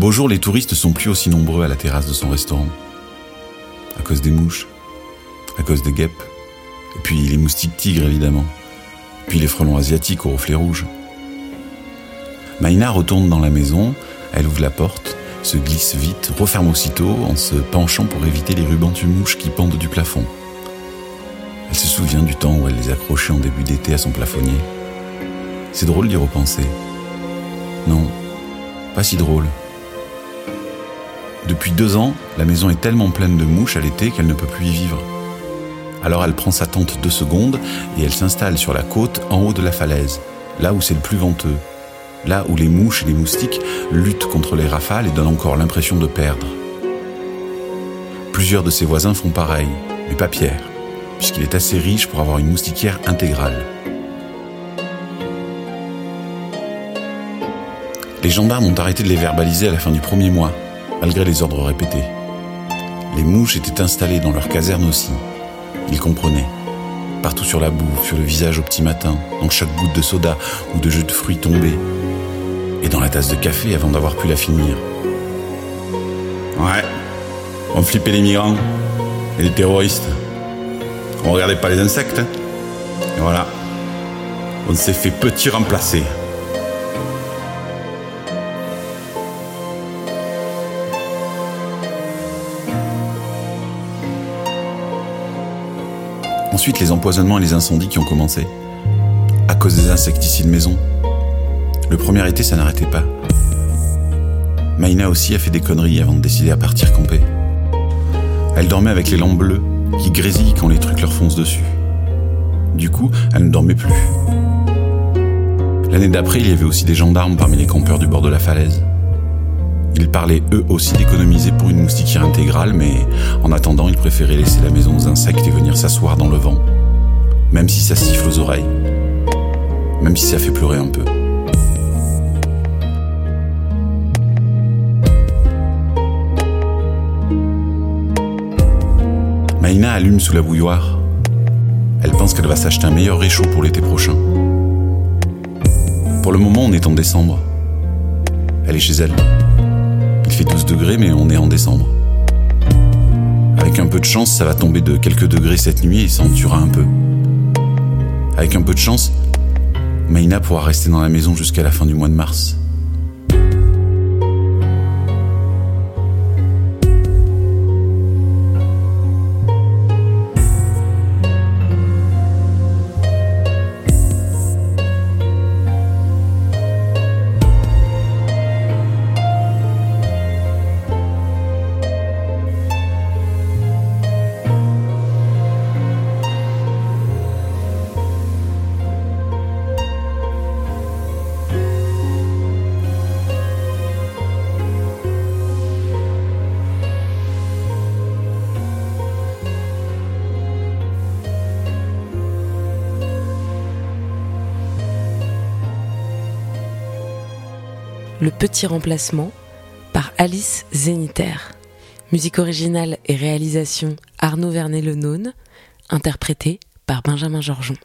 beau jour, les touristes sont plus aussi nombreux à la terrasse de son restaurant. À cause des mouches, à cause des guêpes, puis les moustiques tigres évidemment, puis les frelons asiatiques aux reflets rouges. Maïna retourne dans la maison, elle ouvre la porte, se glisse vite, referme aussitôt en se penchant pour éviter les rubans de qui pendent du plafond. Elle se souvient du temps où elle les accrochait en début d'été à son plafonnier. C'est drôle d'y repenser. Non, pas si drôle. Depuis deux ans, la maison est tellement pleine de mouches à l'été qu'elle ne peut plus y vivre. Alors elle prend sa tente deux secondes et elle s'installe sur la côte en haut de la falaise, là où c'est le plus venteux, là où les mouches et les moustiques luttent contre les rafales et donnent encore l'impression de perdre. Plusieurs de ses voisins font pareil, mais pas Pierre, puisqu'il est assez riche pour avoir une moustiquière intégrale. Les gendarmes ont arrêté de les verbaliser à la fin du premier mois, malgré les ordres répétés. Les mouches étaient installées dans leur caserne aussi. Ils comprenaient. Partout sur la boue, sur le visage au petit matin, dans chaque goutte de soda ou de jus de fruits tombés. Et dans la tasse de café avant d'avoir pu la finir. Ouais, on flippait les migrants et les terroristes. On regardait pas les insectes. Et voilà. On s'est fait petit remplacer. Ensuite, les empoisonnements et les incendies qui ont commencé. À cause des insecticides maison. Le premier été, ça n'arrêtait pas. Maïna aussi a fait des conneries avant de décider à partir camper. Elle dormait avec les lampes bleues qui grésillent quand les trucs leur foncent dessus. Du coup, elle ne dormait plus. L'année d'après, il y avait aussi des gendarmes parmi les campeurs du bord de la falaise. Ils parlaient eux aussi d'économiser pour une moustiquière intégrale, mais en attendant, ils préféraient laisser la maison aux insectes et venir s'asseoir dans le vent. Même si ça siffle aux oreilles. Même si ça fait pleurer un peu. Maïna allume sous la bouilloire. Elle pense qu'elle va s'acheter un meilleur réchaud pour l'été prochain. Pour le moment, on est en décembre. Elle est chez elle. Il fait 12 degrés, mais on est en décembre. Avec un peu de chance, ça va tomber de quelques degrés cette nuit et ça en tuera un peu. Avec un peu de chance, Maïna pourra rester dans la maison jusqu'à la fin du mois de mars. Le Petit Remplacement par Alice Zénitaire. Musique originale et réalisation Arnaud Vernet-Lenône, interprété par Benjamin Georgeon.